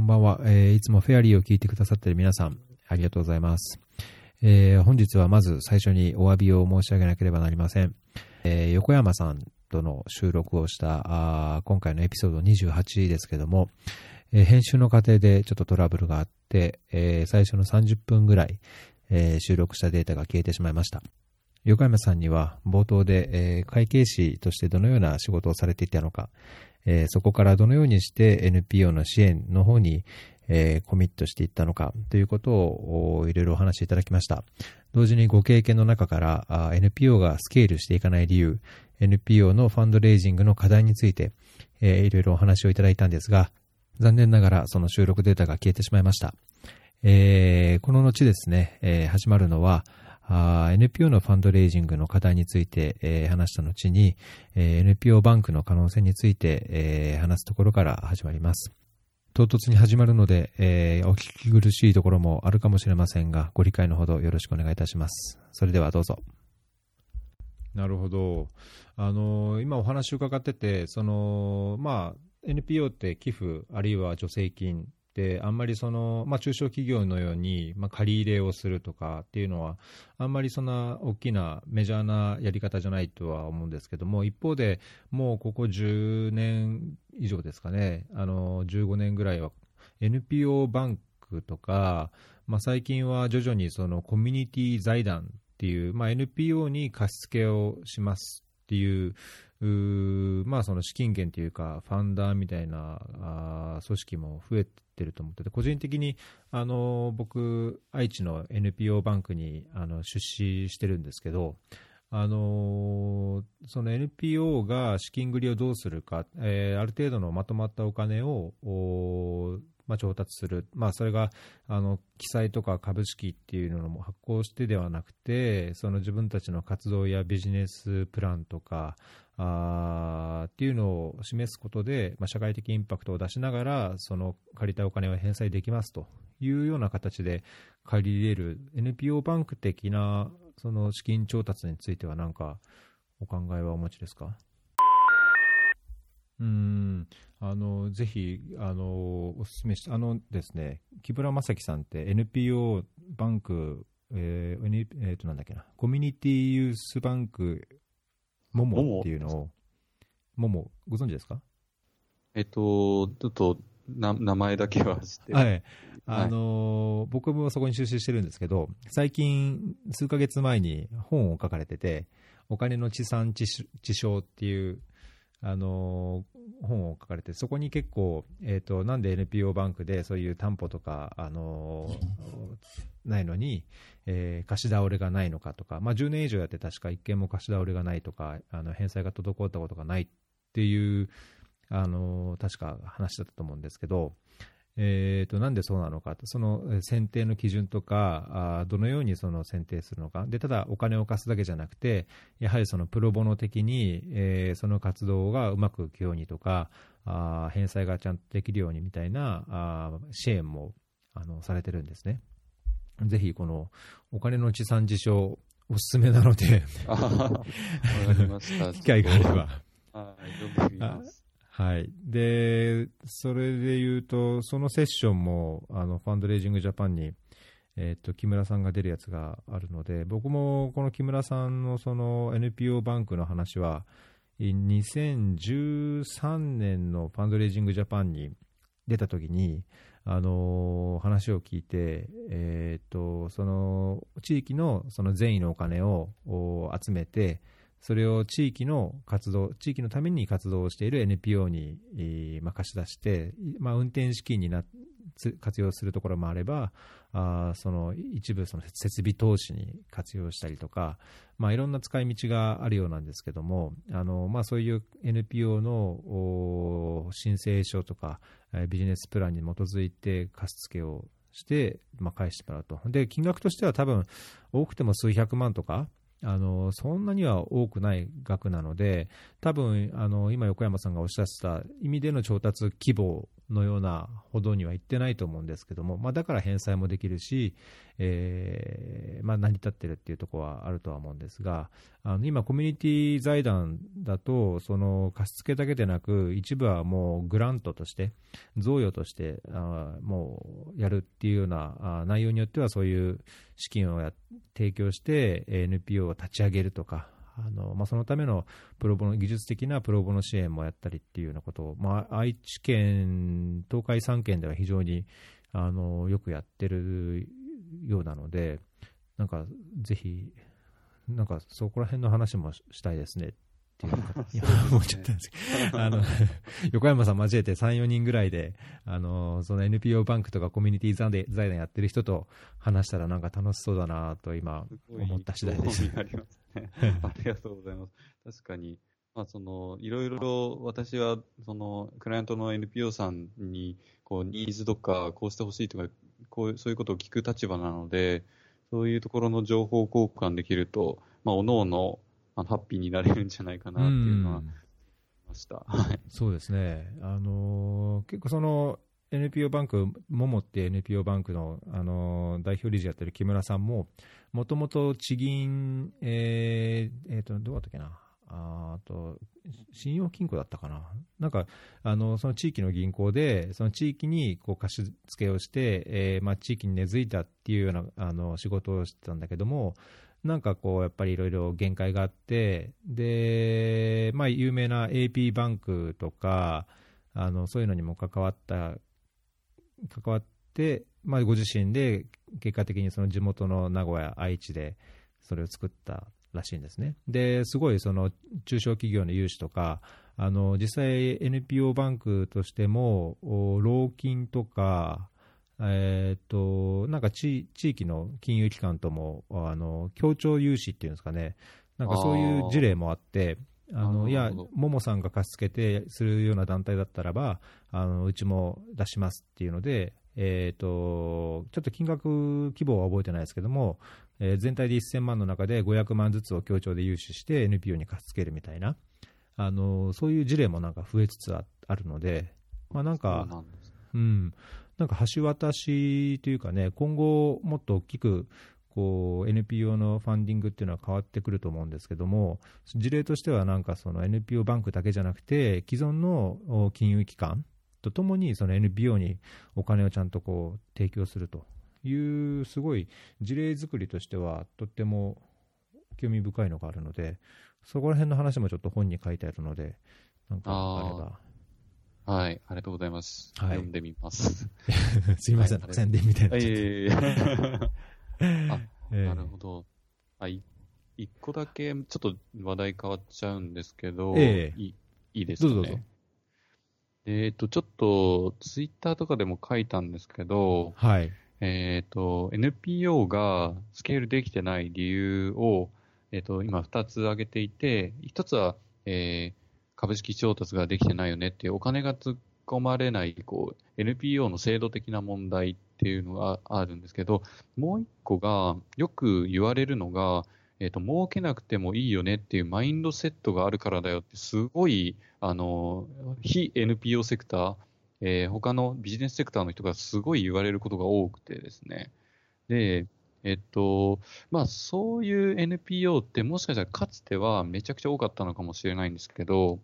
こんばんは、えーいつもフェアリーを聞いてくださっている皆さん、ありがとうございます。えー本日はまず最初にお詫びを申し上げなければなりません。えー横山さんとの収録をした今回のエピソード28ですけども、えー編集の過程でちょっとトラブルがあって、えー最初の30分ぐらい、えー収録したデータが消えてしまいました。横山さんには冒頭で、えー会計士としてどのような仕事をされていたのか、えーそこからどのようにして NPO の支援の方に、えーコミットしていったのかということをいろいろお話しいただきました。同時にご経験の中から NPO がスケールしていかない理由、NPO のファンドレイジングの課題について、えーいろいろお話をいただいたんですが、残念ながらその収録データが消えてしまいました。えーこの後ですね、えー始まるのは、NPO のファンドレイジングの課題について、えー話した後に、えー NPO バンクの可能性について、えー話すところから始まります。唐突に始まるので、えーお聞き苦しいところもあるかもしれませんが、ご理解のほどよろしくお願いいたします。それではどうぞ。なるほど。あの、今お話を伺ってて、その、まあ、NPO って寄付、あるいは助成金、あんまりその、まあ、中小企業のように、まあ、借り入れをするとかっていうのは、あんまりそんな大きなメジャーなやり方じゃないとは思うんですけども、一方でもうここ10年以上ですかね、あの、15年ぐらいは NPO バンクとか、まあ、最近は徐々にそのコミュニティ財団っていう、まあ、NPO に貸し付けをしますっていう、まあ、その資金源というか、ファンダーみたいな組織も増えてると思ってて、個人的にあの僕、愛知の NPO バンクにあの出資してるんですけど、あのその NPO が資金繰りをどうするか、えーある程度のまとまったお金を、まあ、調達する、まあ、それがあの記載とか株式っていうのも発行してではなくて、その自分たちの活動やビジネスプランとか、あっていうのを示すことで、まあ、社会的インパクトを出しながら、その借りたお金を返済できますというような形で借りれる NPO バンク的なその資金調達については、何かお考えはお持ちですか？うん。あのぜひあのお勧めして、あのですね、木村正樹さんって NPO バンク、えーえーとなんだっけな、コミュニティユースバンクモモっていうのを、モモ、ご存知ですか？えっと、ちょっとな名前だけは知ってる。はい。あのー僕もそこに出資してるんですけど、最近、数ヶ月前に本を書かれてて、お金の地産地消地消っていう、あのー本を書かれて、そこに結構、えっ、と、なんで NPO バンクでそういう担保とか、あのーないのに、えー貸し倒れがないのかとか、まあ、10年以上やって確か一件も貸し倒れがないとか、あの返済が滞ったことがないっていう、あの確か話だったと思うんですけど、えー、となんでそうなのかと、その選定の基準とか、あどのようにその選定するのか、でただお金を貸すだけじゃなくて、やはりそのプロボノ的に、えーその活動がうまくいくようにとか、あ返済がちゃんとできるようにみたいなあ支援もあのされてるんですね。ぜひこのお金の地産地消、おすすめなので。機会があれば。はい、でそれで言うと、そのセッションもあのファンドレイジングジャパンに、えー、と木村さんが出るやつがあるので、僕もこの木村さんのその NPO バンクの話は、い2013年のファンドレイジングジャパンに出たときに、あの話を聞いて、えー、とその地域のその善意のお金を集めて、それを地域の活動、地域のために活動をしている NPO に、えーまあ、貸し出して、まあ、運転資金にな活用するところもあれば、あその一部その設備投資に活用したりとか、まあ、いろんな使い道があるようなんですけども、あのまあ、そういう NPO の申請書とか、ビジネスプランに基づいて貸付をして、まあ、返してもらうと。で、金額としては多分多くても数百万とか、あのそんなには多くない額なので、多分あの今、横山さんがおっしゃってた意味での調達規模のようなほどには行ってないと思うんですけども、まあ、だから返済もできるし、えーまあ、成り立ってるっていうところはあるとは思うんですが、あの今、コミュニティ財団だと、その貸付だけでなく、一部はもうグラントとして、贈与としてあもうやるっていうようなあ内容によっては、そういう資金をや提供して、NPO を立ち上げるとか、あのまあ、そのためのプロボの技術的なプロボの支援もやったりっていうようなことを、まあ、愛知県、東海3県では非常にあのよくやってるようなので、なんかぜひ、なんかそこら辺の話もしたいですね。っていうか、いや、思っちゃったんですけど、あの、横山さん交えて3、4人ぐらいで、あの、その NPO バンクとかコミュニティ財団やってる人と話したらなんか楽しそうだなと今思った次第です。ありますね。ありがとうございます。確かに、まあ、その、いろいろ私は、その、クライアントの NPO さんに、こう、ニーズとか、こうしてほしいとか、こう、そういうことを聞く立場なので、そういうところの情報交換できると、まあ、おのおの、あのハッピーになれるんじゃないかなっていうのは、ました。そうですね。あのー、結構その、NPO バンク、ももって NPO バンクの、あのー、代表理事やってる木村さんも、もともと地銀、えー、えー、と、どうだったっけな。あと、信用金庫だったかな。なんか、あの、その地域の銀行で、その地域にこう貸し付けをして、えー、まあ、地域に根付いたっていうような、あの、仕事をしてたんだけども、なんかこう、やっぱりいろいろ限界があって、で、まあ、有名な AP バンクとか、あの、そういうのにも関わった、関わって、まあ、ご自身で結果的にその地元の名古屋、愛知でそれを作ったらしいんですね。で、すごいその中小企業の融資とか、あの実際 NPO バンクとしても、老金とか、えーと、なんか地域の金融機関ともあの協調融資っていうんですかね、なんかそういう事例もあって、あのいや、ももさんが貸し付けてするような団体だったらば、あのうちも出しますっていうので、えーと、ちょっと金額規模は覚えてないですけども、えー、全体で1000万の中で500万ずつを協調で融資して NPO に貸し付けるみたいな、あのそういう事例もなんか増えつつあるので、まあ、なんか、うん、なんか橋渡しというかね、今後もっと大きくこう NPO のファンディングっていうのは変わってくると思うんですけども、事例としてはなんかその NPO バンクだけじゃなくて、既存の金融機関とともにその NPO にお金をちゃんとこう提供するという、すごい事例作りとしてはとっても興味深いのがあるので、そこら辺の話もちょっと本に書いてあるので、なんかあれば。はい、ありがとうございます。はい、読んでみます。すいません、はい、宣伝みたいな。いえいえ あ、なるほど。あ、い、一個だけ、ちょっと話題変わっちゃうんですけど、えー、いいいですかね？どうぞどうぞ。えっ、ー、と、ちょっと、ツイッターとかでも書いたんですけど、はい。えっ、ー、と、NPO がスケールできてない理由を、えっ、ー、と、今二つ挙げていて、一つは、えー、株式調達ができてないよねっていうお金が突っ込まれないこう NPO の制度的な問題っていうのがあるんですけど、もう一個がよく言われるのが、えっ、と、儲けなくてもいいよねっていうマインドセットがあるからだよって、すごい、あの、非 NPO セクター、えー、他のビジネスセクターの人がすごい言われることが多くてですね。で、えっと、まあそういう NPO ってもしかしたらかつてはめちゃくちゃ多かったのかもしれないんですけど、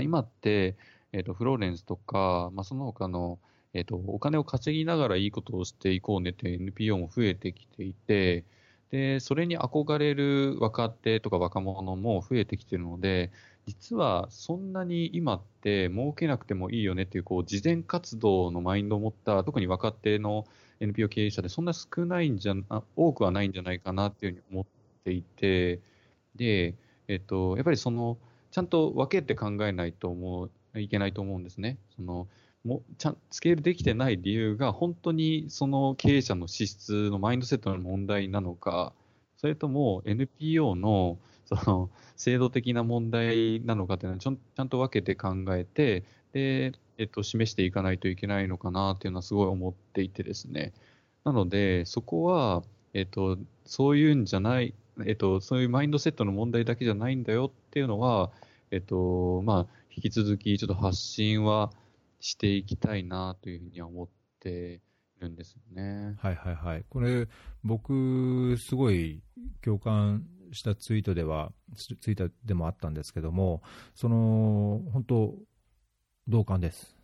今って、えっ、ー、と、フローレンスとか、まあ、その他の、えっ、ー、と、お金を稼ぎながらいいことをしていこうねって NPO も増えてきていて、で、それに憧れる若手とか若者も増えてきているので、実はそんなに今って儲けなくてもいいよねっていう、こう、慈善活動のマインドを持った、特に若手の NPO 経営者でそんな少ないんじゃ、多くはないんじゃないかなっていうふうに思っていて、で、えっと、やっぱりその、ちゃんと分けて考えないと思う、いけないと思うんですね。そのもちゃんスケールできてない理由が本当にその経営者の資質のマインドセットの問題なのか、それとも NPO のその制度的な問題なのかっていうのはちゃんちゃんと分けて考えて、で、えっと、示していかないといけないのかなっていうのはすごい思っていてですね。なので、そこは、えっと、そういうんじゃない、えっと、そういうマインドセットの問題だけじゃないんだよっていうのは、えっと、まあ、引き続きちょっと発信は、していきたいなというふうには思ってるんですよね。はいはいはい。これ、僕、すごい共感したツイートでは、ツイートでもあったんですけども、その、本当、同感です。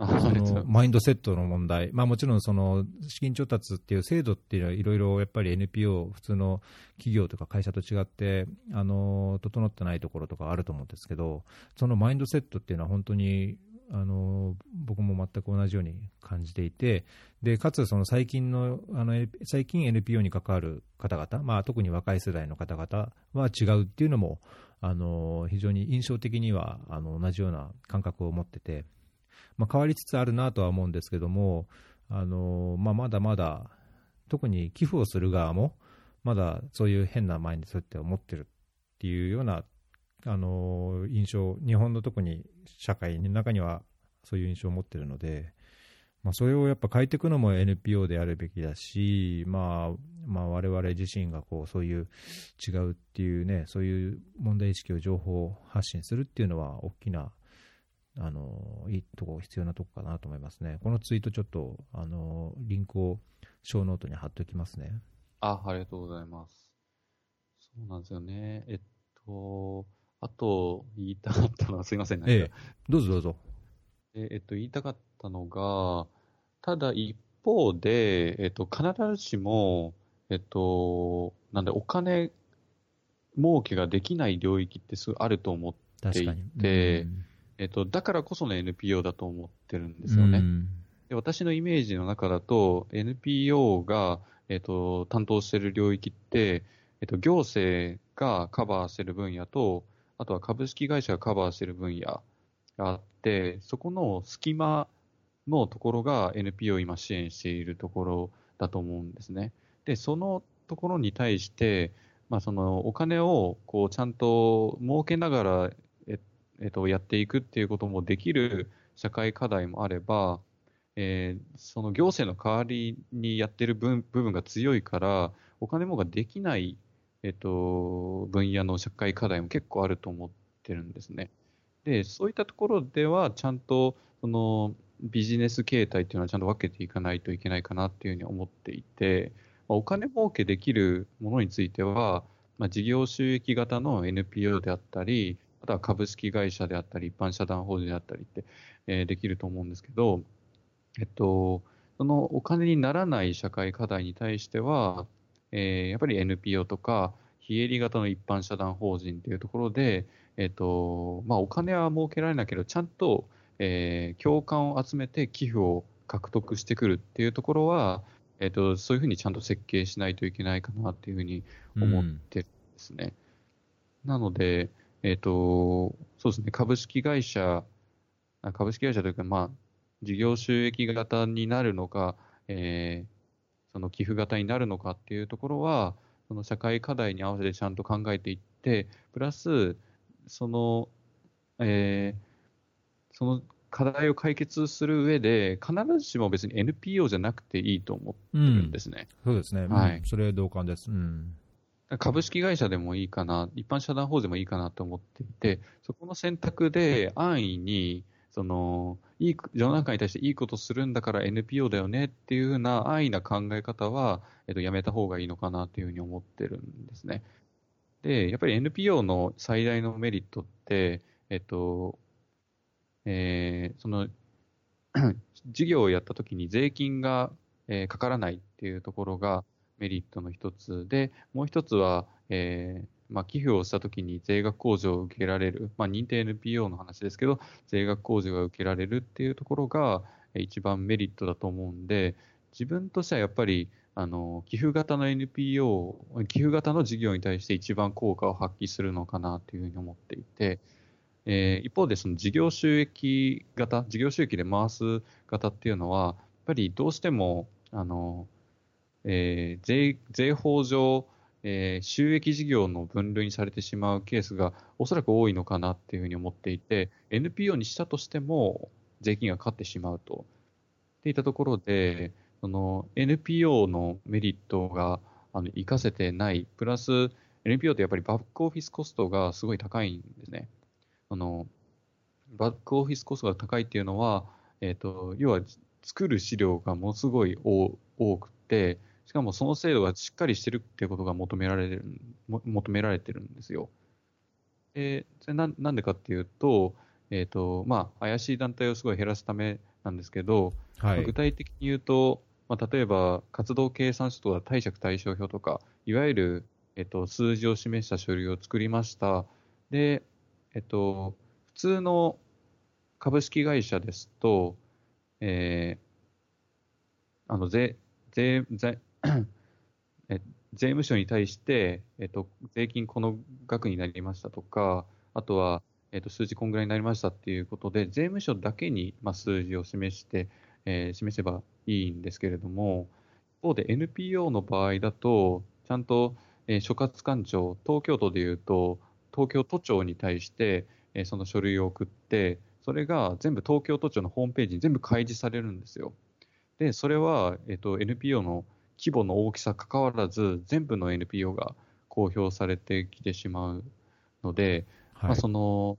そのマインドセットの問題、まあ、もちろんその資金調達っていう制度っていうのはいろいろやっぱり NPO、普通の企業とか会社と違ってあの整ってないところとかあると思うんですけど、そのマインドセットっていうのは本当にあの僕も全く同じように感じていて、でかつその最近のあの最近 NPO に関わる方々、まあ、特に若い世代の方々は違うっていうのもあの非常に印象的にはあの同じような感覚を持ってて。まあ、変わりつつあるなとは思うんですけども、あのまあ、まだまだ、特に寄付をする側も、まだそういう変なマインドセットを持ってるっていうような、あの印象、日本の特に社会の中にはそういう印象を持ってるので、まあ、それをやっぱ変えていくのも NPO であるべきだし、まあ、まあ、我々自身がこうそういう違うっていうね、そういう問題意識を情報発信するっていうのは大きなあのいいとこ、必要なとこかなと思いますね。このツイートちょっと、あのリンクをショーノートに貼っておきますね。あ、ありがとうございます。そうなんですよね。えっと、あと言いたかったのはすいません、ええ、どうぞどうぞ。ええっと、言いたかったのが、ただ一方で、えっと、必ずしも、えっと、なんで、お金儲けができない領域ってすごいあると思っていて、えっと、だからこその NPO だと思ってるんですよね。で私のイメージの中だと、NPO が、えっと、担当している領域って、えっと、行政がカバーしている分野と、あとは株式会社がカバーしている分野があって、そこの隙間のところが NPO を今支援しているところだと思うんですね。で、そのところに対して、まあ、そのお金をこうちゃんと儲けながら、えっと、やっていくっていうこともできる社会課題もあれば、えー、その行政の代わりにやってる部分が強いから、お金もができない、えっと、分野の社会課題も結構あると思ってるんですね。で、そういったところでは、ちゃんと、その、ビジネス形態っていうのはちゃんと分けていかないといけないかなっていうふうに思っていて、まあ、お金儲けできるものについては、まあ、事業収益型の NPO であったり、あとは株式会社であったり、一般社団法人であったりって、えー、できると思うんですけど、えっと、そのお金にならない社会課題に対しては、えー、やっぱり NPO とか、非営利型の一般社団法人っていうところで、えっと、まあ、お金は儲けられないけど、ちゃんと、えー、共感を集めて寄付を獲得してくるっていうところは、えっと、そういうふうにちゃんと設計しないといけないかなっていうふうに思ってるんですね。うん、なので、えっ、と、そうですね、株式会社、株式会社というか、まあ、事業収益型になるのか、えー、その寄付型になるのかっていうところは、その社会課題に合わせてちゃんと考えていって、プラス、その、えー、その課題を解決する上で、必ずしも別に NPO じゃなくていいと思ってるんですね。うん、そうですね。はい、うん、それ同感です。うん株式会社でもいいかな、一般社団法人でもいいかなと思っていて、そこの選択で安易に、その、いい、世の中に対していいことするんだから NPO だよねっていうふうな安易な考え方は、えっと、やめた方がいいのかなというふうに思ってるんですね。で、やっぱり NPO の最大のメリットって、えっと、えー、その、事業をやった時に税金が、えー、かからないっていうところが、メリットの一つで、もう一つは、えーまあ、寄付をしたときに税額控除を受けられる、まあ、認定 NPO の話ですけど、税額控除が受けられるっていうところが一番メリットだと思うんで、自分としてはやっぱり、あの、寄付型の NPO、寄付型の事業に対して一番効果を発揮するのかなというふうに思っていて、えー、一方でその事業収益型、事業収益で回す型っていうのは、やっぱりどうしても、あの、えー、税税法上、えー、収益事業の分類にされてしまうケースがおそらく多いのかなっていうふうに思っていて、NPO にしたとしても税金がかかってしまうと。っていったところで、その NPO のメリットがあの活かせてない、プラス NPO ってやっぱりバックオフィスコストがすごい高いんですね。あのバックオフィスコストが高いっていうのは、えっ、と、要は作る資料がものすごい多くて、しかもその精度がしっかりしてるっていうことが求められる、も求められてるんですよ。で、それななんでかっていうと、えっ、と、まあ、怪しい団体をすごい減らすためなんですけど、はい具。体的に言うと、まあ、例えば活動計算書とか貸借対照表とか、いわゆる、えっと、数字を示した書類を作りました。で、えっと、普通の株式会社ですと、えーあの税税税え税務署に対して、えっと、税金この額になりましたとか、あとは、えっと、数字こんぐらいになりましたっていうことで、税務署だけに、まあ、数字を示して、えー示せばいいんですけれども、一方で NPO の場合だと、ちゃんと、えー所轄官庁、東京都でいうと、東京都庁に対して、えーその書類を送って、それが全部東京都庁のホームページに全部開示されるんですよ。で、それは、えっと NPO の規模の大きさかかわらず、全部の NPO が公表されてきてしまうので、はい。まあ、その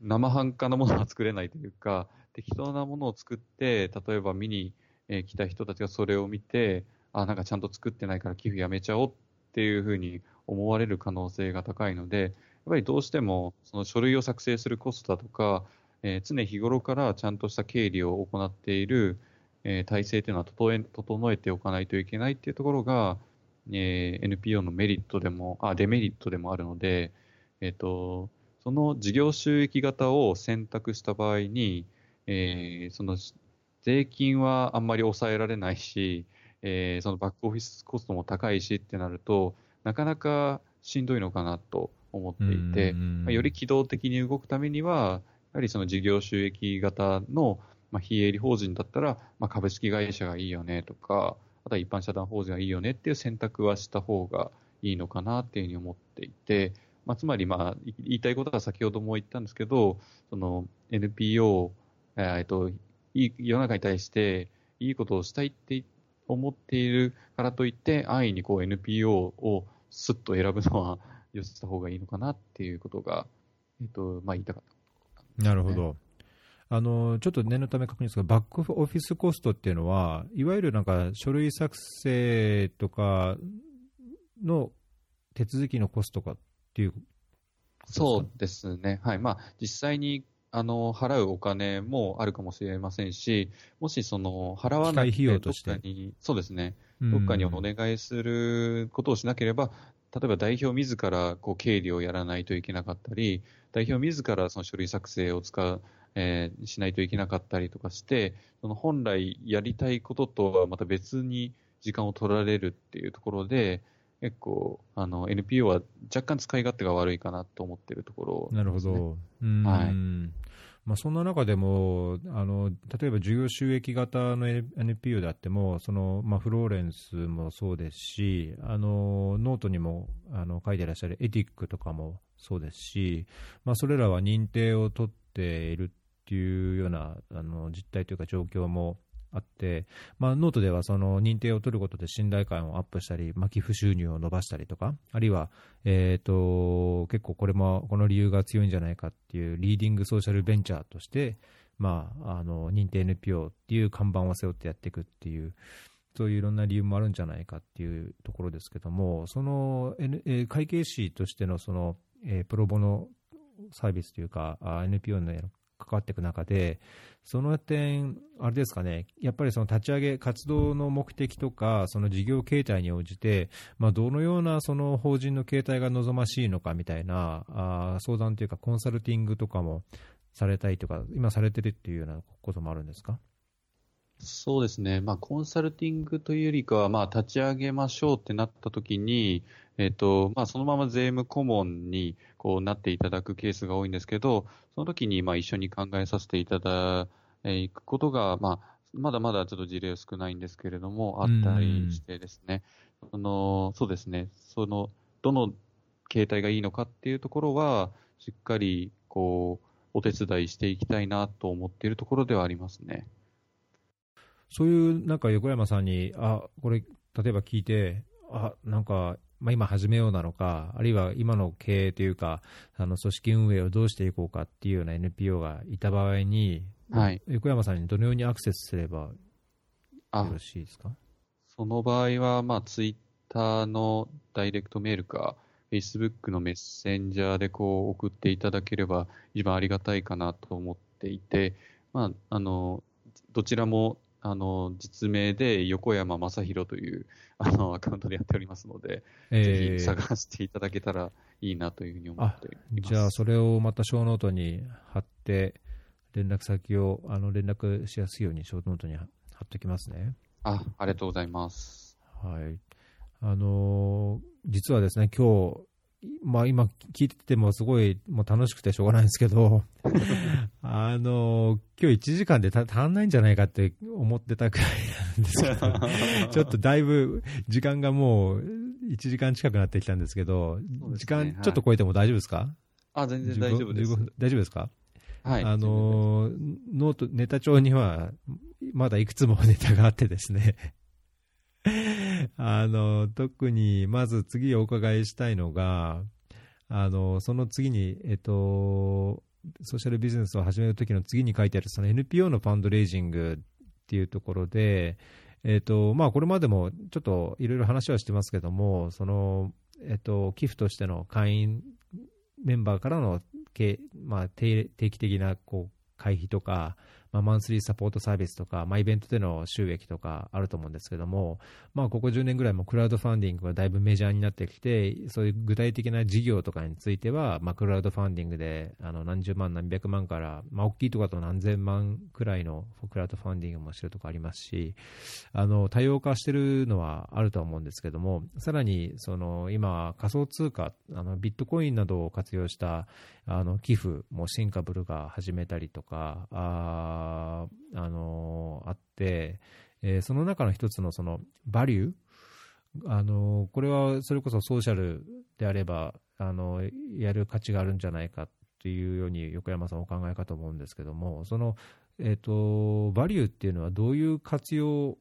生半可なものは作れないというか、適当なものを作って、例えば見にえー来た人たちがそれを見て、あ、なんかちゃんと作ってないから寄付やめちゃおうっていうふうに思われる可能性が高いので、やっぱりどうしてもその書類を作成するコストだとか、えー常日頃からちゃんとした経理を行っている、えー体制というのは整え整えておかないといけないっていうところが、えー NPO のメリットでも、あ、デメリットでもあるので、えっ、と、その事業収益型を選択した場合に、えーその税金はあんまり抑えられないし、えーそのバックオフィスコストも高いしってなると、なかなかしんどいのかなと思っていて、うん。まあより機動的に動くためには、やはりその事業収益型の、まあ、非営利法人だったら、まあ、株式会社がいいよねとか、あとは一般社団法人がいいよねっていう選択はした方がいいのかなっていうふうに思っていて、まあ、つまり、まあ、い言いたいことは先ほども言ったんですけど、その NPO、えっと、いい世の中に対していいことをしたいって思っているからといって、安易にこう NPO をスッと選ぶのは よした方がいいのかなっていうことが、えっと、まあ言いたかった。なるほど。あの、ちょっと念のため確認ですが、バックオフィスコストっていうのは、いわゆるなんか書類作成とかの手続きのコストかっていう、そうですね。はい。まあ、実際に、あの、払うお金もあるかもしれませんし、もしその、払わない費用としてどっかに、そうですね。うんどっかにお願いすることをしなければ、例えば代表自らこう経理をやらないといけなかったり、代表自らその書類作成を使う、えーしないといけなかったりとかして、その本来やりたいこととはまた別に時間を取られるっていうところで、結構、あの、NPO は若干使い勝手が悪いかなと思ってるところ、なるほど。うん。はい。まあ、そんな中でもあの、例えば事業収益型の NPO であっても、そのまあ、フローレンスもそうですし、あのノートにもあの書いてらっしゃるエティックとかもそうですし、まあ、それらは認定を取っているっていうようなあの実態というか状況もあって、まあ、ノートではその認定を取ることで信頼感をアップしたり、まあ、寄付収入を伸ばしたりとか、あるいは、えー、と結構これもこの理由が強いんじゃないかっていうリーディングソーシャルベンチャーとして、まあ、あの認定 NPO っていう看板を背負ってやっていくっていう、そういういろんな理由もあるんじゃないかっていうところですけども、その、N えー会計士としてのその、えープロボのサービスというか、NPO の関わっていく中で、その点、あれですかね、やっぱりその立ち上げ、活動の目的とか、その事業形態に応じて、まあ、どのようなその法人の形態が望ましいのかみたいなあ相談というか、コンサルティングとかもされたいとか、今されてるっていうようなこともあるんですか？そうですね、まあ、コンサルティングというよりかは、まあ、立ち上げましょうってなったときに、えっとまあ、そのまま税務顧問にこうなっていただくケースが多いんですけど、その時にまあ一緒に考えさせていただくことが、まあ、まだまだちょっと事例少ないんですけれども、あったりしてですね、あのそうですね、そのどの形態がいいのかっていうところは、しっかりこうお手伝いしていきたいなと思っているところではありますね。そういうなんか横山さんに、あこれ、例えば聞いて、あなんかまあ、今始めようなのか、あるいは今の経営というか、あの組織運営をどうしていこうかっていうような NPO がいた場合に、はい。横山さんにどのようにアクセスすればよあ、ろしいですか？その場合は、まあ、ツイッターのダイレクトメールか、Facebook のメッセンジャーでこう送っていただければ一番ありがたいかなと思っていて、まあ、あの、どちらも、あの、実名で横山正宏という、あの、アカウントでやっておりますので、ぜひ探していただけたらいいなというふうに思っています。じゃあ、それをまたショーノートに貼って、連絡先をあの連絡しやすいようにショーノートに貼っておきますね。あ、ありがとうございます。はい。あのー実はですね、今日、まあ今聞いててもすごいもう楽しくてしょうがないんですけど、あのー今日1時間でた足んないんじゃないかって思ってたくらいなんですけど、ちょっとだいぶ時間がもう1時間近くなってきたんですけど、そうです時ね間ちょっと超えても大丈夫ですか、あ、全然大丈夫です15。分大丈夫ですか？はい。あのーノート、ネタ帳には、まだいくつもネタがあってですね。あの、特に、まず次お伺いしたいのが、あの、その次に、えっと、ソーシャルビジネスを始めるときの次に書いてある、その NPO のファンドレイジングっていうところで、えっと、まあ、これまでもちょっといろいろ話はしてますけども、その、えっと、寄付としての会員メンバーからのまあ、定定期的なこう会費とか、まあ、マンスリーサポートサービスとか、まあ、イベントでの収益とかあると思うんですけども、まあ、ここ10年ぐらいもクラウドファンディングがだいぶメジャーになってきて、そういう具体的な事業とかについては、まあ、クラウドファンディングであの何十万、何百万から、まあ、大きいところだと何千万くらいのクラウドファンディングもしてるとこありますし、あの多様化してるのはあると思うんですけども、さらにその今、仮想通貨、あのビットコインなどを活用したあの寄付もシンカブルが始めたりとか、あーあのあって、えーその中の一つのそのバリュー、あのこれはそれこそソーシャルであればあのやる価値があるんじゃないかというように横山さんお考えかと思うんですけども、その、えー、とバリューっていうのはどういう活用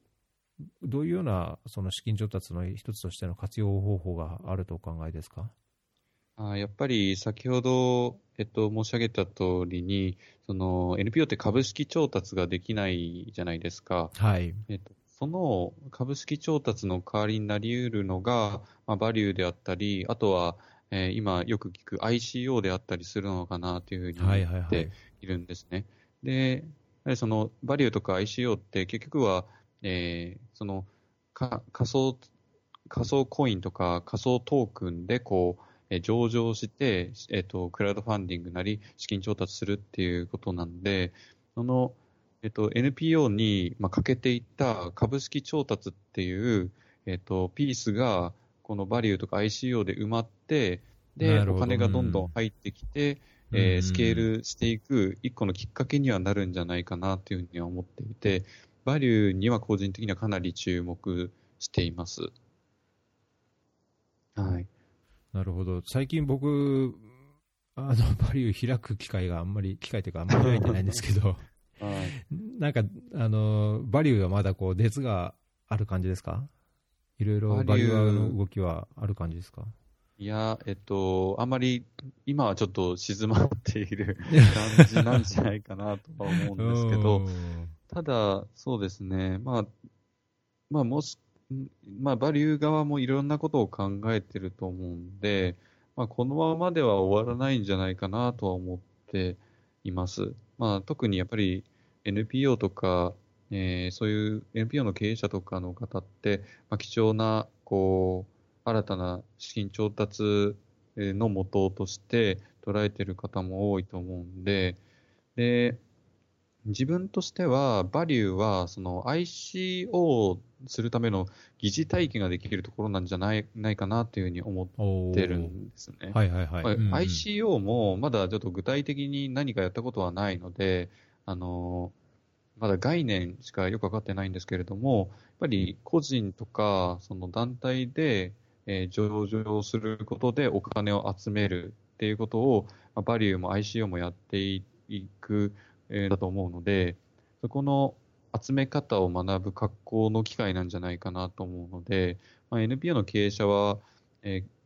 どういうようなその資金調達の一つとしての活用方法があるとお考えですか？あやっぱり先ほど、えっと、申し上げた通りに、その NPO って株式調達ができないじゃないですか。はい。えっと、その株式調達の代わりになり得るのが、まあ、バリューであったり、あとは、えー今よく聞く ICO であったりするのかなというふうに思はいはいはいって。いるんですね。で、やはりそのバリューとか ICO って結局は、えーそのか仮想、仮想コインとか仮想トークンでこう、えー上場して、えっ、と、クラウドファンディングなり資金調達するっていうことなんで、その、えっ、と、NPO に、まあ、かけていった株式調達っていう、えっ、と、ピースが、このバリューとか ICO で埋まって、で、お金がどんどん入ってきて、えースケールしていく一個のきっかけにはなるんじゃないかなというふうには思っていて、バリューには個人的にはかなり注目しています。はい。なるほど。最近僕、あの、バリュー開く機会があんまり、機会というかあんまり開いてないんですけど、はいなんか、あの、バリューはまだこう、熱がある感じですか？いろいろババリューの動きはある感じですか？いや、えっと、あまり、今はちょっと静まっている 感じなんじゃないかなとは思うんですけど、ただ、そうですね、まあ、まあ、もし、んまあ、バリュー側もいろんなことを考えてると思うんで、まあ、このままでは終わらないんじゃないかなとは思っています。まあ、特にやっぱり NPO とか、えーそういう NPO の経営者とかの方って、まあ、貴重な、こう、新たな資金調達えーの元として捉えてる方も多いと思うんで、で、自分としては、バリューは、その ICO をするための疑似体験ができるところなんじゃないないかなというふうに思ってるんですね。はいはいはい。まあうんうん ICO もまだちょっと具体的に何かやったことはないので、あのまだ概念しかよくわかってないんですけれども、やっぱり個人とかその団体で、えー上場することでお金を集めるっていうことを、まあバリューも ICO もやっていく、だと思うので、そこの集め方を学ぶ格好の機会なんじゃないかなと思うので、まあ、NPO の経営者は、えー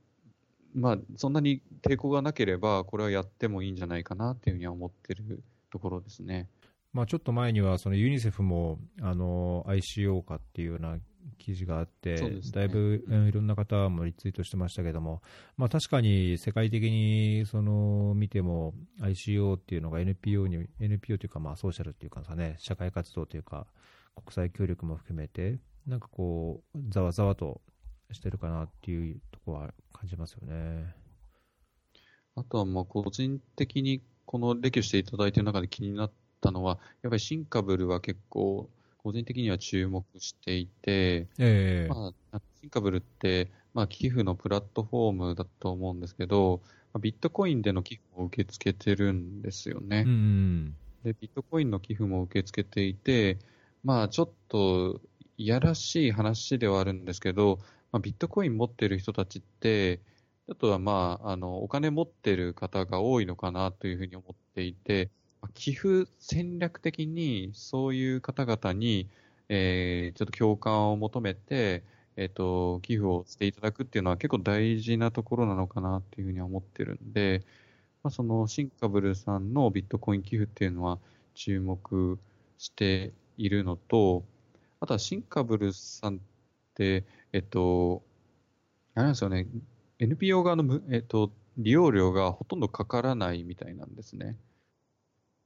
まあ、そんなに抵抗がなければ、これはやってもいいんじゃないかなというふうには思ってるところですね。まあ、ちょっと前にはそのユニセフもあの ICO 化っていうような記事があって、ねだいぶうんいろんな方もリツイートしてましたけども、まあ、確かに世界的にその見ても ICO っていうのが NPO に NPO というかまあソーシャルっていうかさね社会活動というか国際協力も含めてなんかこうざわざわとしてるかなっていうところは感じますよね。あとはまあ個人的にこのレキュしていただいている中で気になったのは、やっぱりシンカブルは結構、個人的には注目していて、ええまあ、シンカブルって、まあ、寄付のプラットフォームだと思うんですけど、まあビットコインでの寄付を受け付けてるんですよね。うんうんで、ビットコインの寄付も受け付けていて、まあちょっといやらしい話ではあるんですけど、まあ、ビットコイン持ってる人たちって、あとはまあ、あの、お金持ってる方が多いのかなというふうに思っていて、まあ寄付戦略的にそういう方々に、えーちょっと共感を求めて、えっ、と、寄付をしていただくっていうのは結構大事なところなのかなっていうふうには思ってるんで、まあ、そのシンカブルさんのビットコイン寄付っていうのは注目しているのと、あとはシンカブルさんって、えっと、あれなんですよね、NPO 側の、えっと、利用料がほとんどかからないみたいなんですね。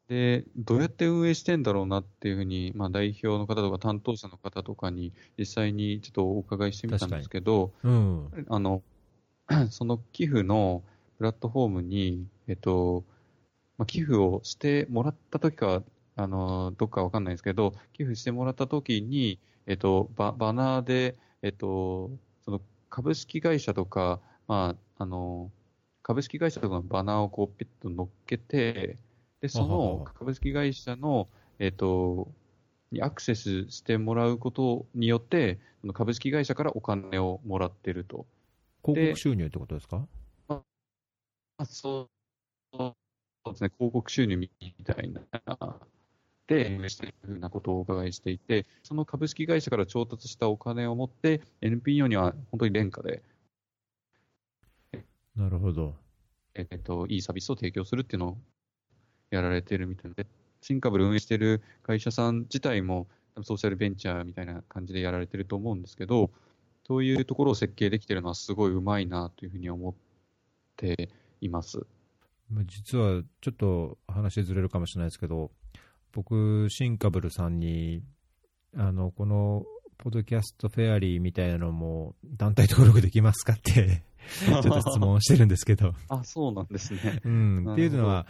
で、どうやって運営してんだろうなっていうふうに、まあ、代表の方とか担当者の方とかに実際にちょっとお伺いしてみたんですけど、うん。あの、その寄付のプラットフォームに、えっと、まあ、寄付をしてもらった時か、あの、どっかわかんないですけど、寄付してもらった時に、えっと、ババナーで、えっと、その株式会社とか、まあ、あの、株式会社とかのバナーをこう、ピッと乗っけて、で、そのは株式会社の、えっと、にアクセスしてもらうことによって、その株式会社からお金をもらってると。広告収入ってことですか？あそうそうですね、広告収入みたいな、で、運営しているふうなことをお伺いしていて、その株式会社から調達したお金を持って、NPO には本当に廉価で、なるほど。えっと、いいサービスを提供するっていうのをやられてるみたいで、シンカブル運営してる会社さん自体も、ソーシャルベンチャーみたいな感じでやられてると思うんですけど、そういうところを設計できてるのはすごいうまいなというふうに思っています。まあ実はちょっと話ずれるかもしれないですけど、僕、シンカブルさんに、あのこのポッドキャストフェアリーみたいなのも団体登録できますかって、ちょっと質問してるんですけど、あ、そうなんですね。うん、っていうのは、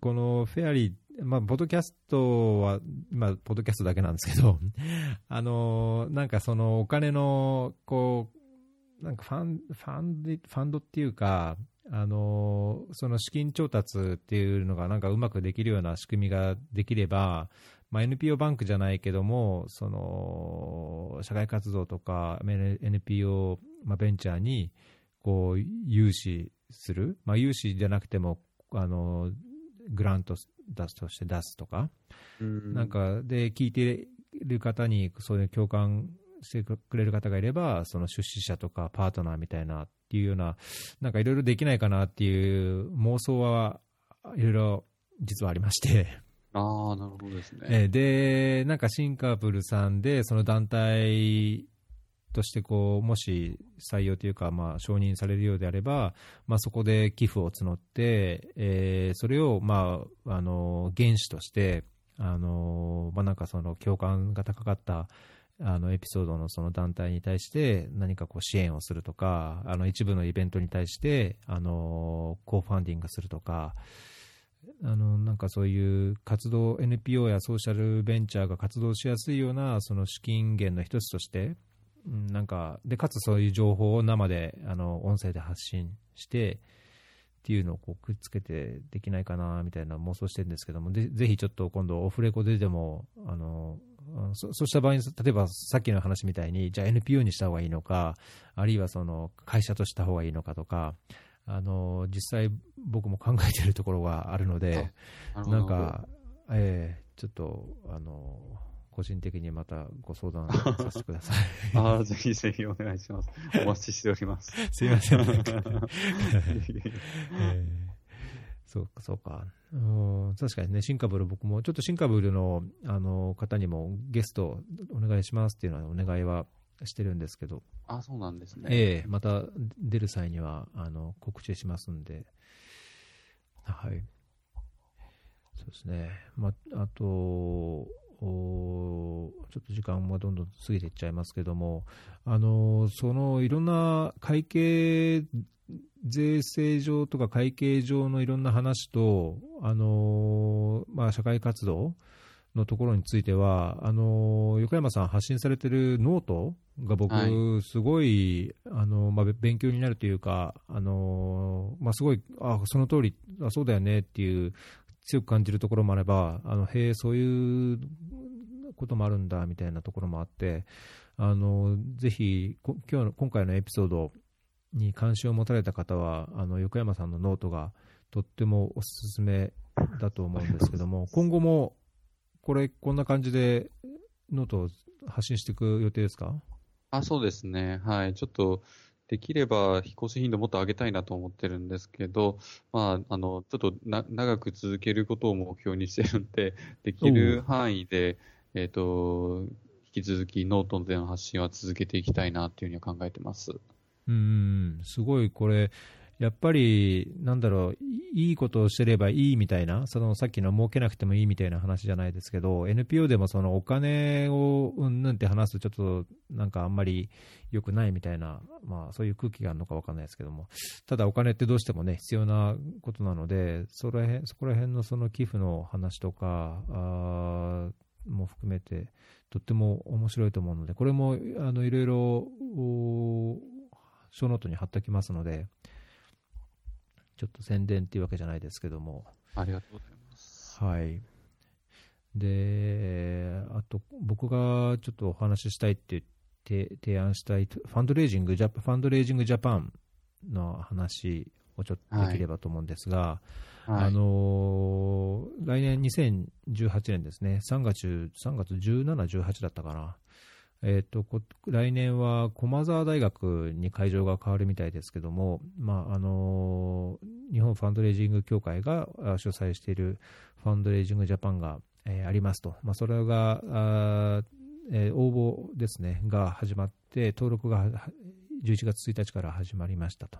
このフェアリー、まあ、ポッドキャストは、まあ、ポッドキャストだけなんですけど、あのなんかそのお金の、こう、なんかファンファンデファンドっていうか、あのその資金調達っていうのがなんかうまくできるような仕組みができれば、まあ、NPO バンクじゃないけども、その社会活動とか NPO、まあ、ベンチャーにこう融資する、まあ、融資じゃなくてもあのグラント出すとして出すとか、なんかで聞いてる方にそういう共感してくれる方がいれば、その出資者とかパートナーみたいなっていうような、なんかいろいろできないかなっていう妄想はいろいろ実はありまして。ああ、なるほどですね。えーで、なんかシンカープルさんで、その団体としてこう、もし採用というか、まあ、承認されるようであれば、まあ、そこで寄付を募って、えーそれを、まあ、あの原資として、あのまあ、なんかその共感が高かったあのエピソードのその団体に対して何かこう支援をするとか、あの一部のイベントに対してあのコーファンディングするとか、あのなんかそういう活動、NPO やソーシャルベンチャーが活動しやすいようなその資金源の一つとして、なんかでかつそういう情報を生であの音声で発信してっていうのをこうくっつけてできないかなみたいな妄想してるんですけども、でぜひちょっと今度、オフレコででも、あのあそそうした場合に、例えばさっきの話みたいに、じゃあ NPO にした方がいいのか、あるいはその会社とした方がいいのかとか、あの実際、僕も考えているところがあるので、ななんか、ええちょっと、あの、個人的にまたご相談させてください。ああ、ぜひぜひお願いします。お待ちしております。すいません。そうか、そうか。うん確かにね、シンカブル僕も、ちょっとシンカブルのあの方にもゲストお願いしますっていうのはお願いはしてるんですけど、あそうなんですね。ええまた出る際にはあの告知しますんで、はい。そうですね。まあと、おちょっと時間もどんどん過ぎていっちゃいますけども、あのそのいろんな会計税制上とか会計上のいろんな話と、あのまあ、社会活動のところについては、あの横山さん発信されてるノートが僕、はすごい、あのまあ、勉強になるというか、あのまあ、すごい、あその通りあ、そうだよねっていう、強く感じるところもあれば、あのへえ、そういうこともあるんだみたいなところもあって、あのぜひこ今日の今回のエピソードに関心を持たれた方は、あの横山さんのノートがとってもおすすめだと思うんですけども、今後もこれ、こんな感じでノートを発信していく予定ですか？あそうですね。はい。ちょっと、できれば、引っ越し頻度もっと上げたいなと思ってるんですけど、まあ、あの、ちょっとな長く続けることを目標にしてるんで、できる範囲で、えっ、と、引き続きノートでの発信は続けていきたいなっていうふうには考えてます。うん、すごいこれ、やっぱり、なんだろう、いいことをしてればいいみたいな、そのさっきの儲けなくてもいいみたいな話じゃないですけど、NPO でもそのお金をうんぬんって話すと、ちょっとなんかあんまり良くないみたいな、まあ、そういう空気があるのか分かんないですけども、ただお金ってどうしてもね、必要なことなので、そこら辺そこら辺のその寄付の話とか、あも含めて、とっても面白いと思うので、これもあのいろいろおショーノートに貼っておきますので、ちょっと宣伝っていうわけじゃないですけども、ありがとうございます。はい。で、あと、僕がちょっとお話ししたいって言って提案したい、ファンドレイジングジャパ、ファンドレイジングジャパンの話をちょっとできればと思うんですが、はい。あのー来年2018年ですね、3月 ,3 月17、18だったかな、えー、とこ来年は駒澤大学に会場が変わるみたいですけども、まああのー日本ファンドレイジング協会が主催しているファンドレイジングジャパンが、えーありますと、まあ、それがあ、えー応募ですねが始まって、登録が11月1日から始まりましたと。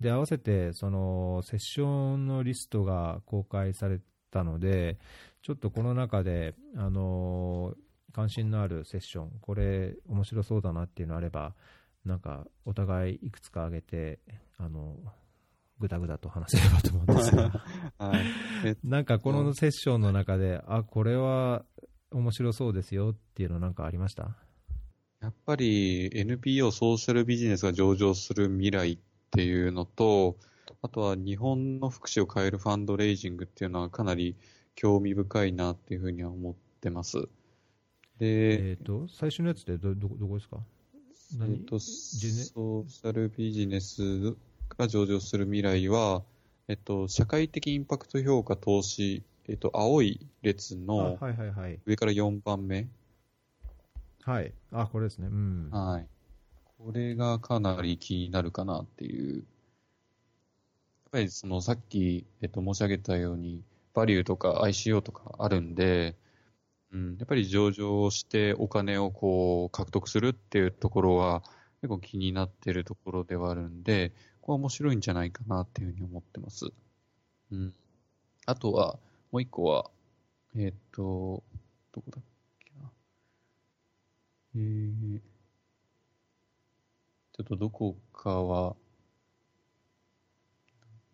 で合わせてそのセッションのリストが公開されたので、ちょっとこの中で、あの関心のあるセッション、これ、面白そうだなっていうのあれば、なんかお互いいくつか挙げて、あのぐだぐだと話せればと思うんですが、はい。えなんかこのセッションの中で、あこれは面白そうですよっていうの、なんかありました？やっぱり NPO ソーシャルビジネスが上場する未来っていうのと、あとは日本の福祉を変えるファンドレイジングっていうのはかなり興味深いなっていうふうには思ってます。で、えっ、と、最初のやつってど、ど、どこですか？え何っと、ジェネ？ソーシャルビジネスが上場する未来は、えっと、社会的インパクト評価投資、えっと、青い列あのはいはいはい。上から4番目。はい。あ、これですね。うん。はい。これがかなり気になるかなっていう。やっぱりそのさっき、えっと、申し上げたように、バリューとか ICO とかあるんで、うん、やっぱり上場してお金をこう獲得するっていうところは結構気になってるところではあるんで、これは面白いんじゃないかなっていうふうに思ってます。うん。あとは、もう一個は、えっと、どこだっけな。えー、ちょっとどこかは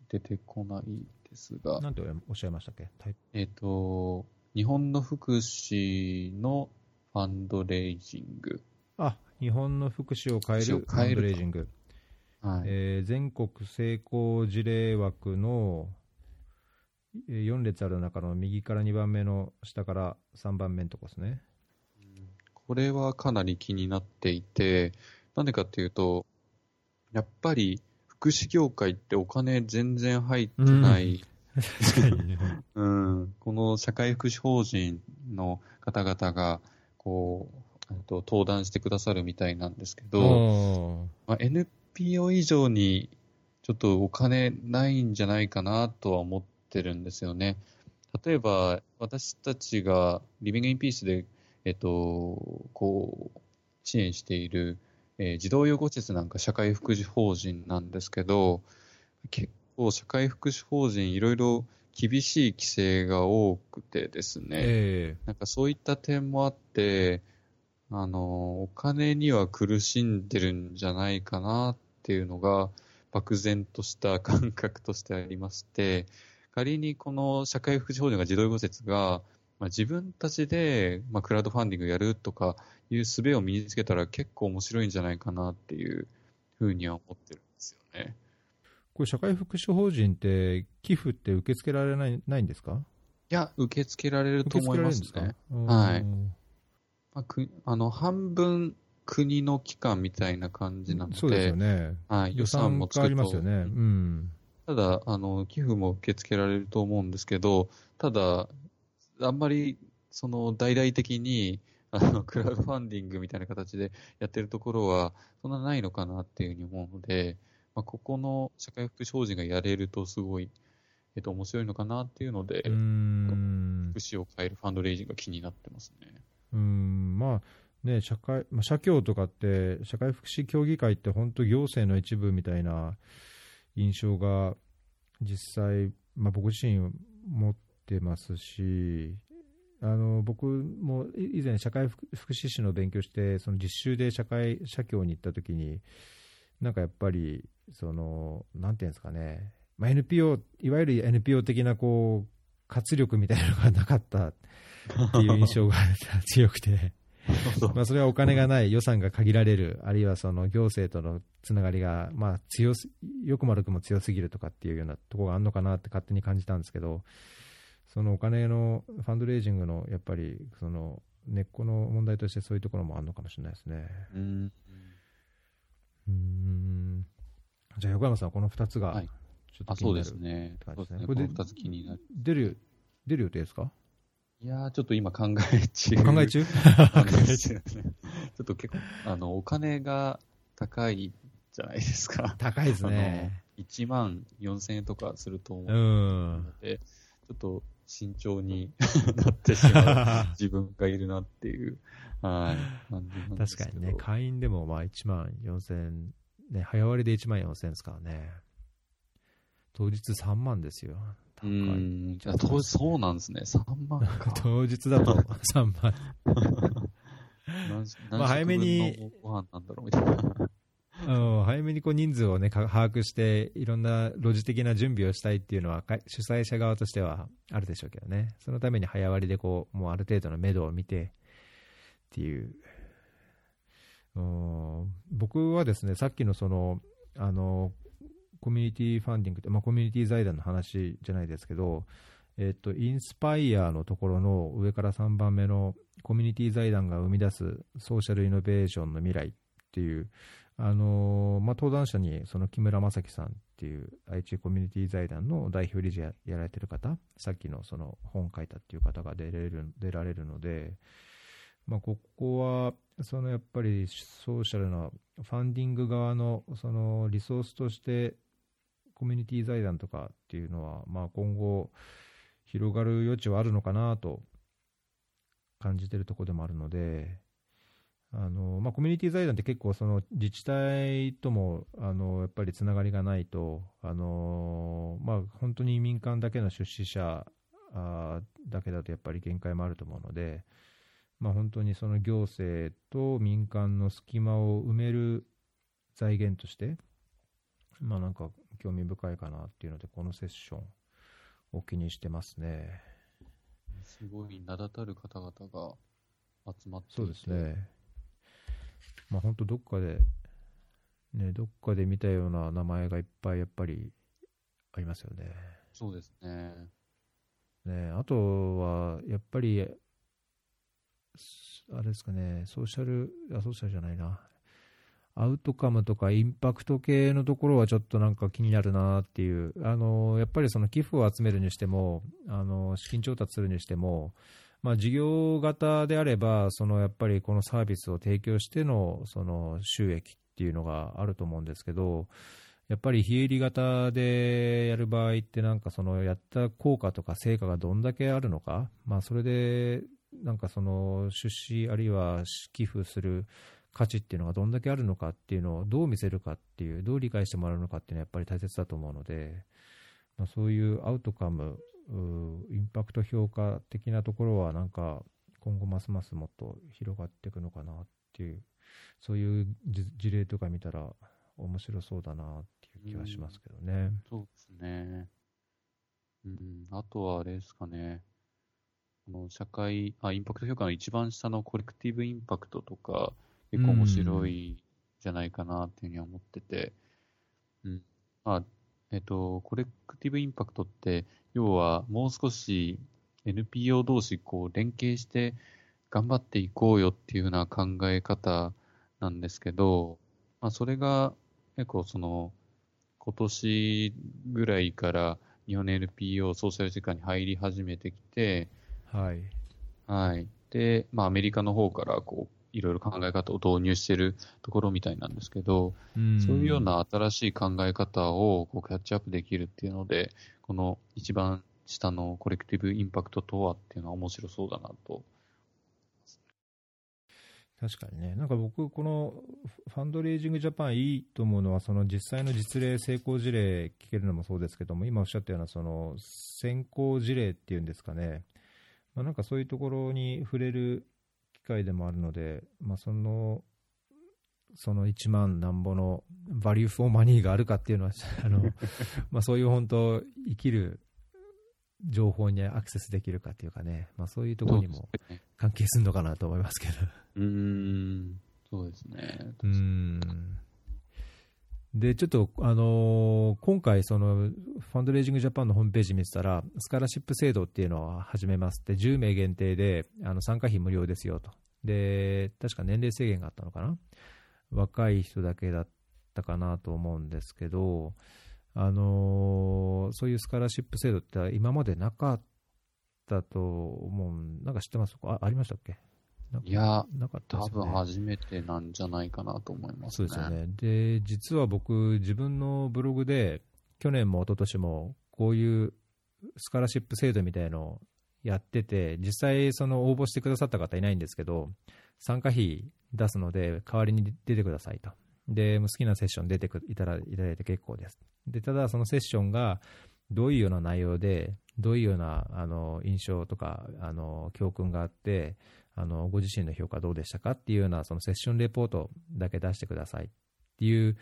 出てこないですが、なんておっしゃいましたっけ？えっ、と、日本の福祉のファンドレイジング。あ、日本の福祉を変えるファンドレイジング。はい。えー全国成功事例枠の4列ある中の右から2番目の下から3番目のとこですね。これはかなり気になっていて、なんでかっていうと、やっぱり福祉業界ってお金全然入ってない、確かにね。うん、この社会福祉法人の方々が、こう、えっと登壇してくださるみたいなんですけど、まあ、NPO 以上にちょっとお金ないんじゃないかなとは思ってるんですよね。例えば、私たちがリビングインピースで、えっと、こう、支援している、えー児童養護施設なんか社会福祉法人なんですけど、結構社会福祉法人いろいろ厳しい規制が多くてですね、えなんかそういった点もあって、あの、お金には苦しんでるんじゃないかなっていうのが、漠然とした感覚としてありまして、仮にこの社会福祉法人が児童養護施設が、まあ、自分たちで、まあ、クラウドファンディングやるとかいう術を身につけたら結構面白いんじゃないかなっていうふうには思ってるんですよね。これ、社会福祉法人って、寄付って受け付けられないないんですか？いや、受け付けられると思いますねすかはいうんまあ、くあの半分国の機関みたいな感じなので、そうですよね。はい、予予算もつくとりますよね。うん。ただあの、寄付も受け付けられると思うんですけど、ただ、あんまりその大々的にあの クラウドファンディングみたいな形でやってるところは、そんなないのかなっていうふうに思うので、まあ、ここの社会福祉法人がやれると、すごい、えっと、面白いのかなっていうので、うーん福。祉を変えるファンドレイジングが気になってますね。うん。まあ、ね、社会、まあ、社協とかって、社会福祉協議会って本当行政の一部みたいな印象が実際、まあ僕自身持ってますし、あの僕も以前、社会福福祉士の勉強して、その実習で社会社協に行ったときに、なんかやっぱり、そのなんていうんですかね、まあ、NPO、いわゆる NPO 的なこう活力みたいなのがなかったっていう印象が強くて、まあそれはお金がない、予算が限られる、あるいはその行政とのつながりが、まあ強す、よくも悪くも強すぎるとかっていうようなところがあるのかなって勝手に感じたんですけど、そのお金のファンドレイジングのやっぱりその根っこの問題としてそういうところもあるのかもしれないですね。うん。うーんじゃあ横山さん、この2つがはいちょっと気になる、ですね。感そうですね。じですねこれでこの二つ気になる。出る出る予定ですか？いやー、ちょっと今考え中。考え中？なん ですよね。ちょっと結構、あの、お金が高いじゃないですか。高いですね。あの1万4000円とかすると思う。うんので、ちょっと慎重に なってしまう 自分がいるなっていう、はい。確かにね、会員でもまあ1万4000、ね、早割りで1万4000ですからね。当日3万ですよ。う高い。ん。あ当時そうなんですね。3万か。当日だと 3万。何まあ早めにご飯なんだろうみたいな。うん、早めにこう人数を、ね、か把握して、いろんなロジ的な準備をしたいっていうのは、か主催者側としてはあるでしょうけどね、そのために早割りでこう、もうある程度の目処を見てっていう、うん。僕はですね、さっきのその、あの、コミュニティファンディングって、まあ、コミュニティ財団の話じゃないですけど、えっと、インスパイアのところの上から3番目のコミュニティ財団が生み出すソーシャルイノベーションの未来っていう、あのまあ、登壇者にその木村正樹さんっていう愛知コミュニティ財団の代表理事やられてる方、さっきのその本書いたっていう方が出れる出られるので、まあ、ここはそのやっぱりソーシャルなファンディング側のそのリソースとしてコミュニティ財団とかっていうのは、まあ、今後広がる余地はあるのかなと感じてるところでもあるので、あのまあ、コミュニティ財団って結構その自治体ともあのやっぱりつながりがないと、あのまあ、本当に民間だけの出資者だけだとやっぱり限界もあると思うので、まあ、本当にその行政と民間の隙間を埋める財源として、まあ、なんか興味深いかなっていうので、このセッションを気にしてますね。すごい名だたる方々が集まってそうです。ね。まあ本当どっかで、ね、どっかで見たような名前がいっぱいやっぱりありますよね。そうですね。ねあとは、やっぱり、すあれですかね、ソーシャル、あ、ソーシャルじゃないな。アウトカムとかインパクト系のところはちょっとなんか気になるなっていう、あのやっぱりその寄付を集めるにしても、あの資金調達するにしても、まあ、事業型であれば、そのやっぱりこのサービスを提供してのその収益っていうのがあると思うんですけど、やっぱり非営利型でやる場合って、なんかそのやった効果とか成果がどんだけあるのか、まあ、それでなんかその出資あるいは寄付する価値っていうのがどんだけあるのかっていうのをどう見せるかっていう、どう理解してもらうのかっていうのはやっぱり大切だと思うので、まあ、そういうアウトカム、インパクト評価的なところはなんか今後ますますもっと広がっていくのかなっていう、そういう事例とか見たら面白そうだなっていう気はしますけどね。うそうですね。うん、あとはあれですかね。あの社会あ、インパクト評価の一番下のコレクティブインパクトとか、結構面白いじゃないかなっていうふうに思ってて、うん。まあ、えっと、コレクティブインパクトって、要はもう少し NPO 同士こう連携して頑張っていこうよっていうふうな考え方なんですけど、まあ、それが結構その、今年ぐらいから日本の NPO ソーシャル時間に入り始めてきて、はい。はい。で、まあアメリカの方からこう、いろいろ考え方を導入しているところみたいなんですけど、うん、そういうような新しい考え方をこうキャッチアップできるっていうので、この一番下のコレクティブインパクトとはっていうのは面白そうだなと確かにね、なんか僕、このファンドレイジングジャパンいいと思うのは、その実際の実例、成功事例聞けるのもそうですけども、今おっしゃったようなその先行事例っていうんですかね、まあ、なんかそういうところに触れる機会でもあるので、まあ、そのその1万なんぼの value for money があるかっていうのは、あのまあそういう本当、生きる情報にアクセスできるかっていうかね、まあ、そういうところにも関係するのかなと思いますけど。うーん、そうですね。うん。で、ちょっと、あのー、今回、その、ファンドレイジングジャパンのホームページ見てたら、スカラシップ制度っていうのを始めますって、10名限定で、あの、参加費無料ですよと。で、確か年齢制限があったのかな？若い人だけだったかなと思うんですけど、あのー、そういうスカラシップ制度って今までなかったと思う、なんか知ってます？あありましたっけ？いや、なかったですね、多分初めてなんじゃないかなと思います、ね、そうですよね。で、実は僕、自分のブログで、去年も一昨年も、こういうスカラシップ制度みたいのをやってて、実際、その応募してくださった方いないんですけど、参加費出すので、代わりに出てくださいと。で、好きなセッション出ていただいて結構です。で、ただそのセッションがどういうような内容で、どういうようなあの印象とかあの教訓があって、あのご自身の評価どうでしたかっていうようなそのセッションレポートだけ出してくださいっていう、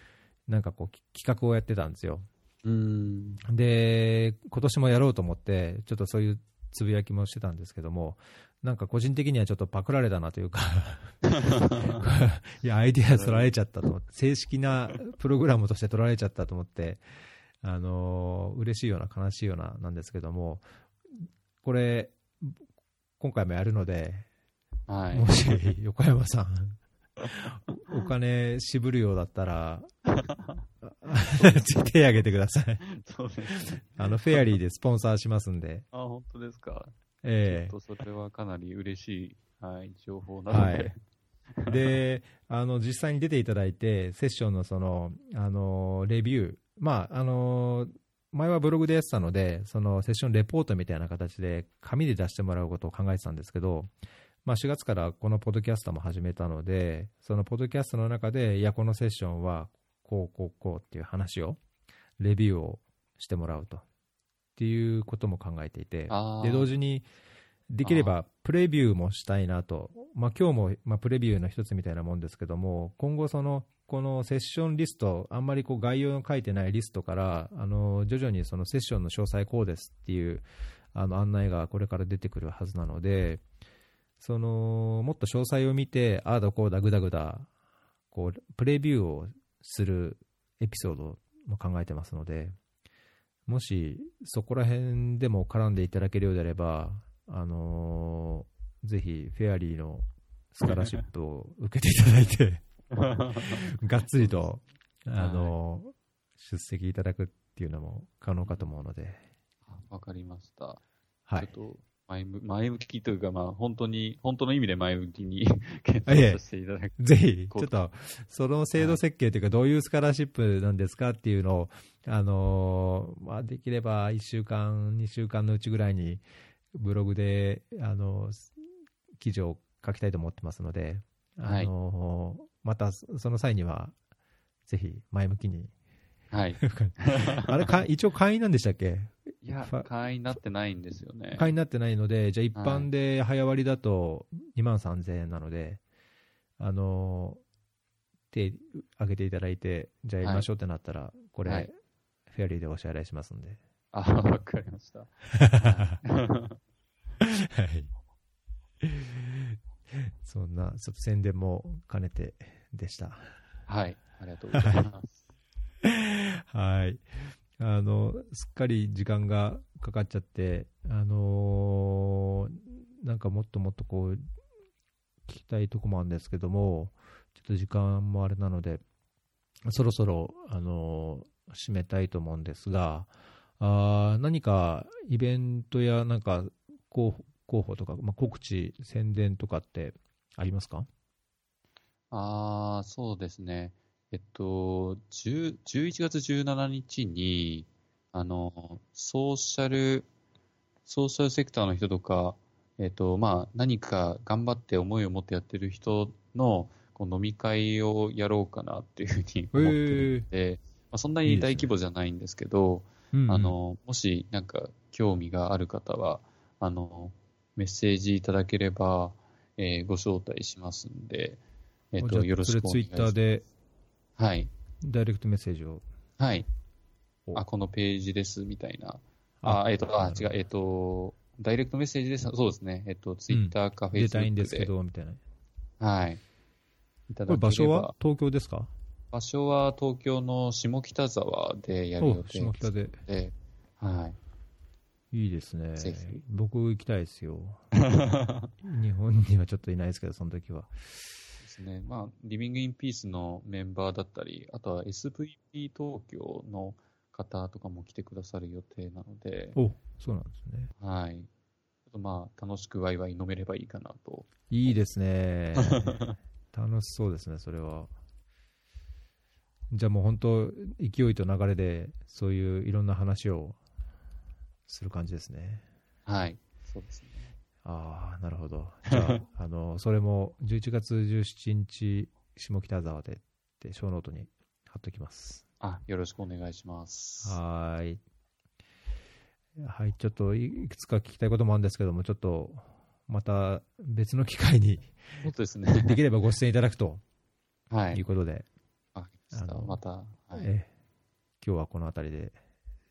なんかこう企画をやってたんですよ。うんで、今年もやろうと思って、ちょっとそういうつぶやきもしてたんですけども、なんか個人的にはちょっとパクられたなというか いや、アイディア取られちゃったと思って、正式なプログラムとして取られちゃったと思って、あのー、嬉しいような悲しいようななんですけども、これ、今回もやるので、はい、もし横山さん、お金渋るようだったら、手挙げてください。そうですね。あの、フェアリーでスポンサーしますんで。あ、本当ですか。ええー、それはかなり嬉しい、はい、情報なので。はい、で、あの、実際に出ていただいて、セッションのその、あの、レビュー、まあ、あの、前はブログでやってたので、そのセッションレポートみたいな形で紙で出してもらうことを考えてたんですけど、まあ、4月からこのポッドキャストも始めたので、そのポッドキャストの中で、いや、このセッションはこう、こう、こうっていう話を、レビューをしてもらうと。っていうことも考えていて、で、同時に、できればプレビューもしたいなと、まあ今日もまあプレビューの一つみたいなもんですけども、今後、そのこのセッションリスト、あんまりこう概要の書いてないリストから、あの徐々にそのセッションの詳細こうですっていうあの案内がこれから出てくるはずなので、そのもっと詳細を見て、ああだこうだ、ぐだぐだ、こうプレビューをするエピソードも考えてますので、もしそこら辺でも絡んでいただけるようであれば、あのー、ぜひフェアリーのスカラシップを受けていただいて がっつりと、あのー、出席いただくっていうのも可能かと思うので。わかりました。はい。ちょっと前向前向きというか、まあ、本当に、本当の意味で前向きに 検討させていただく。ぜひ、ちょっと、その制度設計というか、どういうスカラーシップなんですかっていうのを、あのーまあ、できれば1週間、2週間のうちぐらいに、ブログで、あの記事を書きたいと思ってますので、あのーまたその際には、ぜひ前向きに。はい。あれか、一応会員なんでしたっけ？いや会員になってないんですよね。会員になってないので、じゃあ一般で早割だと2万3000円なので、あの手挙げていただいて、じゃあやりましょうってなったら、これ、はいフェアリーでお支払いしますんで。あ、わかりました。はい。そんな、ちょっと宣伝も兼ねてでした。はい。ありがとうございます。はい。あの、すっかり時間がかかっちゃって、あのーなんかもっともっとこう、聞きたいとこもあるんですけども、ちょっと時間もあれなので、そろそろ、あのー締めたいと思うんですが、あ何かイベントやなんか候補候補とか、まあ、告知、宣伝とかってありますか？あ、そうですね。えっと、10 11月17日に、あの、ソーシャル、ソーシャルセクターの人とか、えっと、まあ、何か頑張って思いを持ってやってる人のこう飲み会をやろうかなっていうふうに思ってるので、まあ、そんなに大規模じゃないんですけど、うんうん。あの、もしなんか興味がある方は、あの、メッセージいただければ、えーご招待しますんで、えっ、と、よろしくお願いしそれツイッターでます。はい。ダイレクトメッセージを。はい。おあ、このページです、みたいな。あ、えっ、と、あ、違う、えっ、と、ダイレクトメッセージです。そうですね。えっ、と、ツイッターかフェイ出スブックで。たいんですけど、みたいな。はい。いただければ場所は？東京ですか？場所は東京の下北沢でやる予お定下北で。で、はい。いいですね。僕行きたいですよ。日本にはちょっといないですけど、その時は。ですね。まあ、リビングインピースのメンバーだったり、あとは SVP 東京の方とかも来てくださる予定なので、おそうなんですね。はい。ちょっとまあ、楽しくワイワイ飲めればいいかなと。いいですね。楽しそうですね、それは。じゃあもう本当、勢いと流れで、そういういろんな話をする感じですね。はい。そうですね。ああ、なるほど。じゃあ、あの、それも11月17日、下北沢でって、小ノートに貼っときます。あ、よろしくお願いします。はーい。はい、ちょっといいくつか聞きたいこともあるんですけども、ちょっとまた別の機会にそうですね。できればご出演いただくとはいい。うことで、ああのまた、はい。え今日はこの辺りで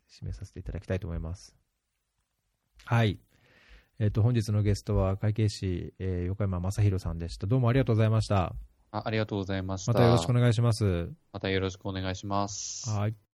締めさせていただきたいと思います。はい。えっ、と、本日のゲストは会計士、えー横山正宏さんでした。どうもありがとうございました。あありがとうございました。またよろしくお願いします。またよろしくお願いします。はい。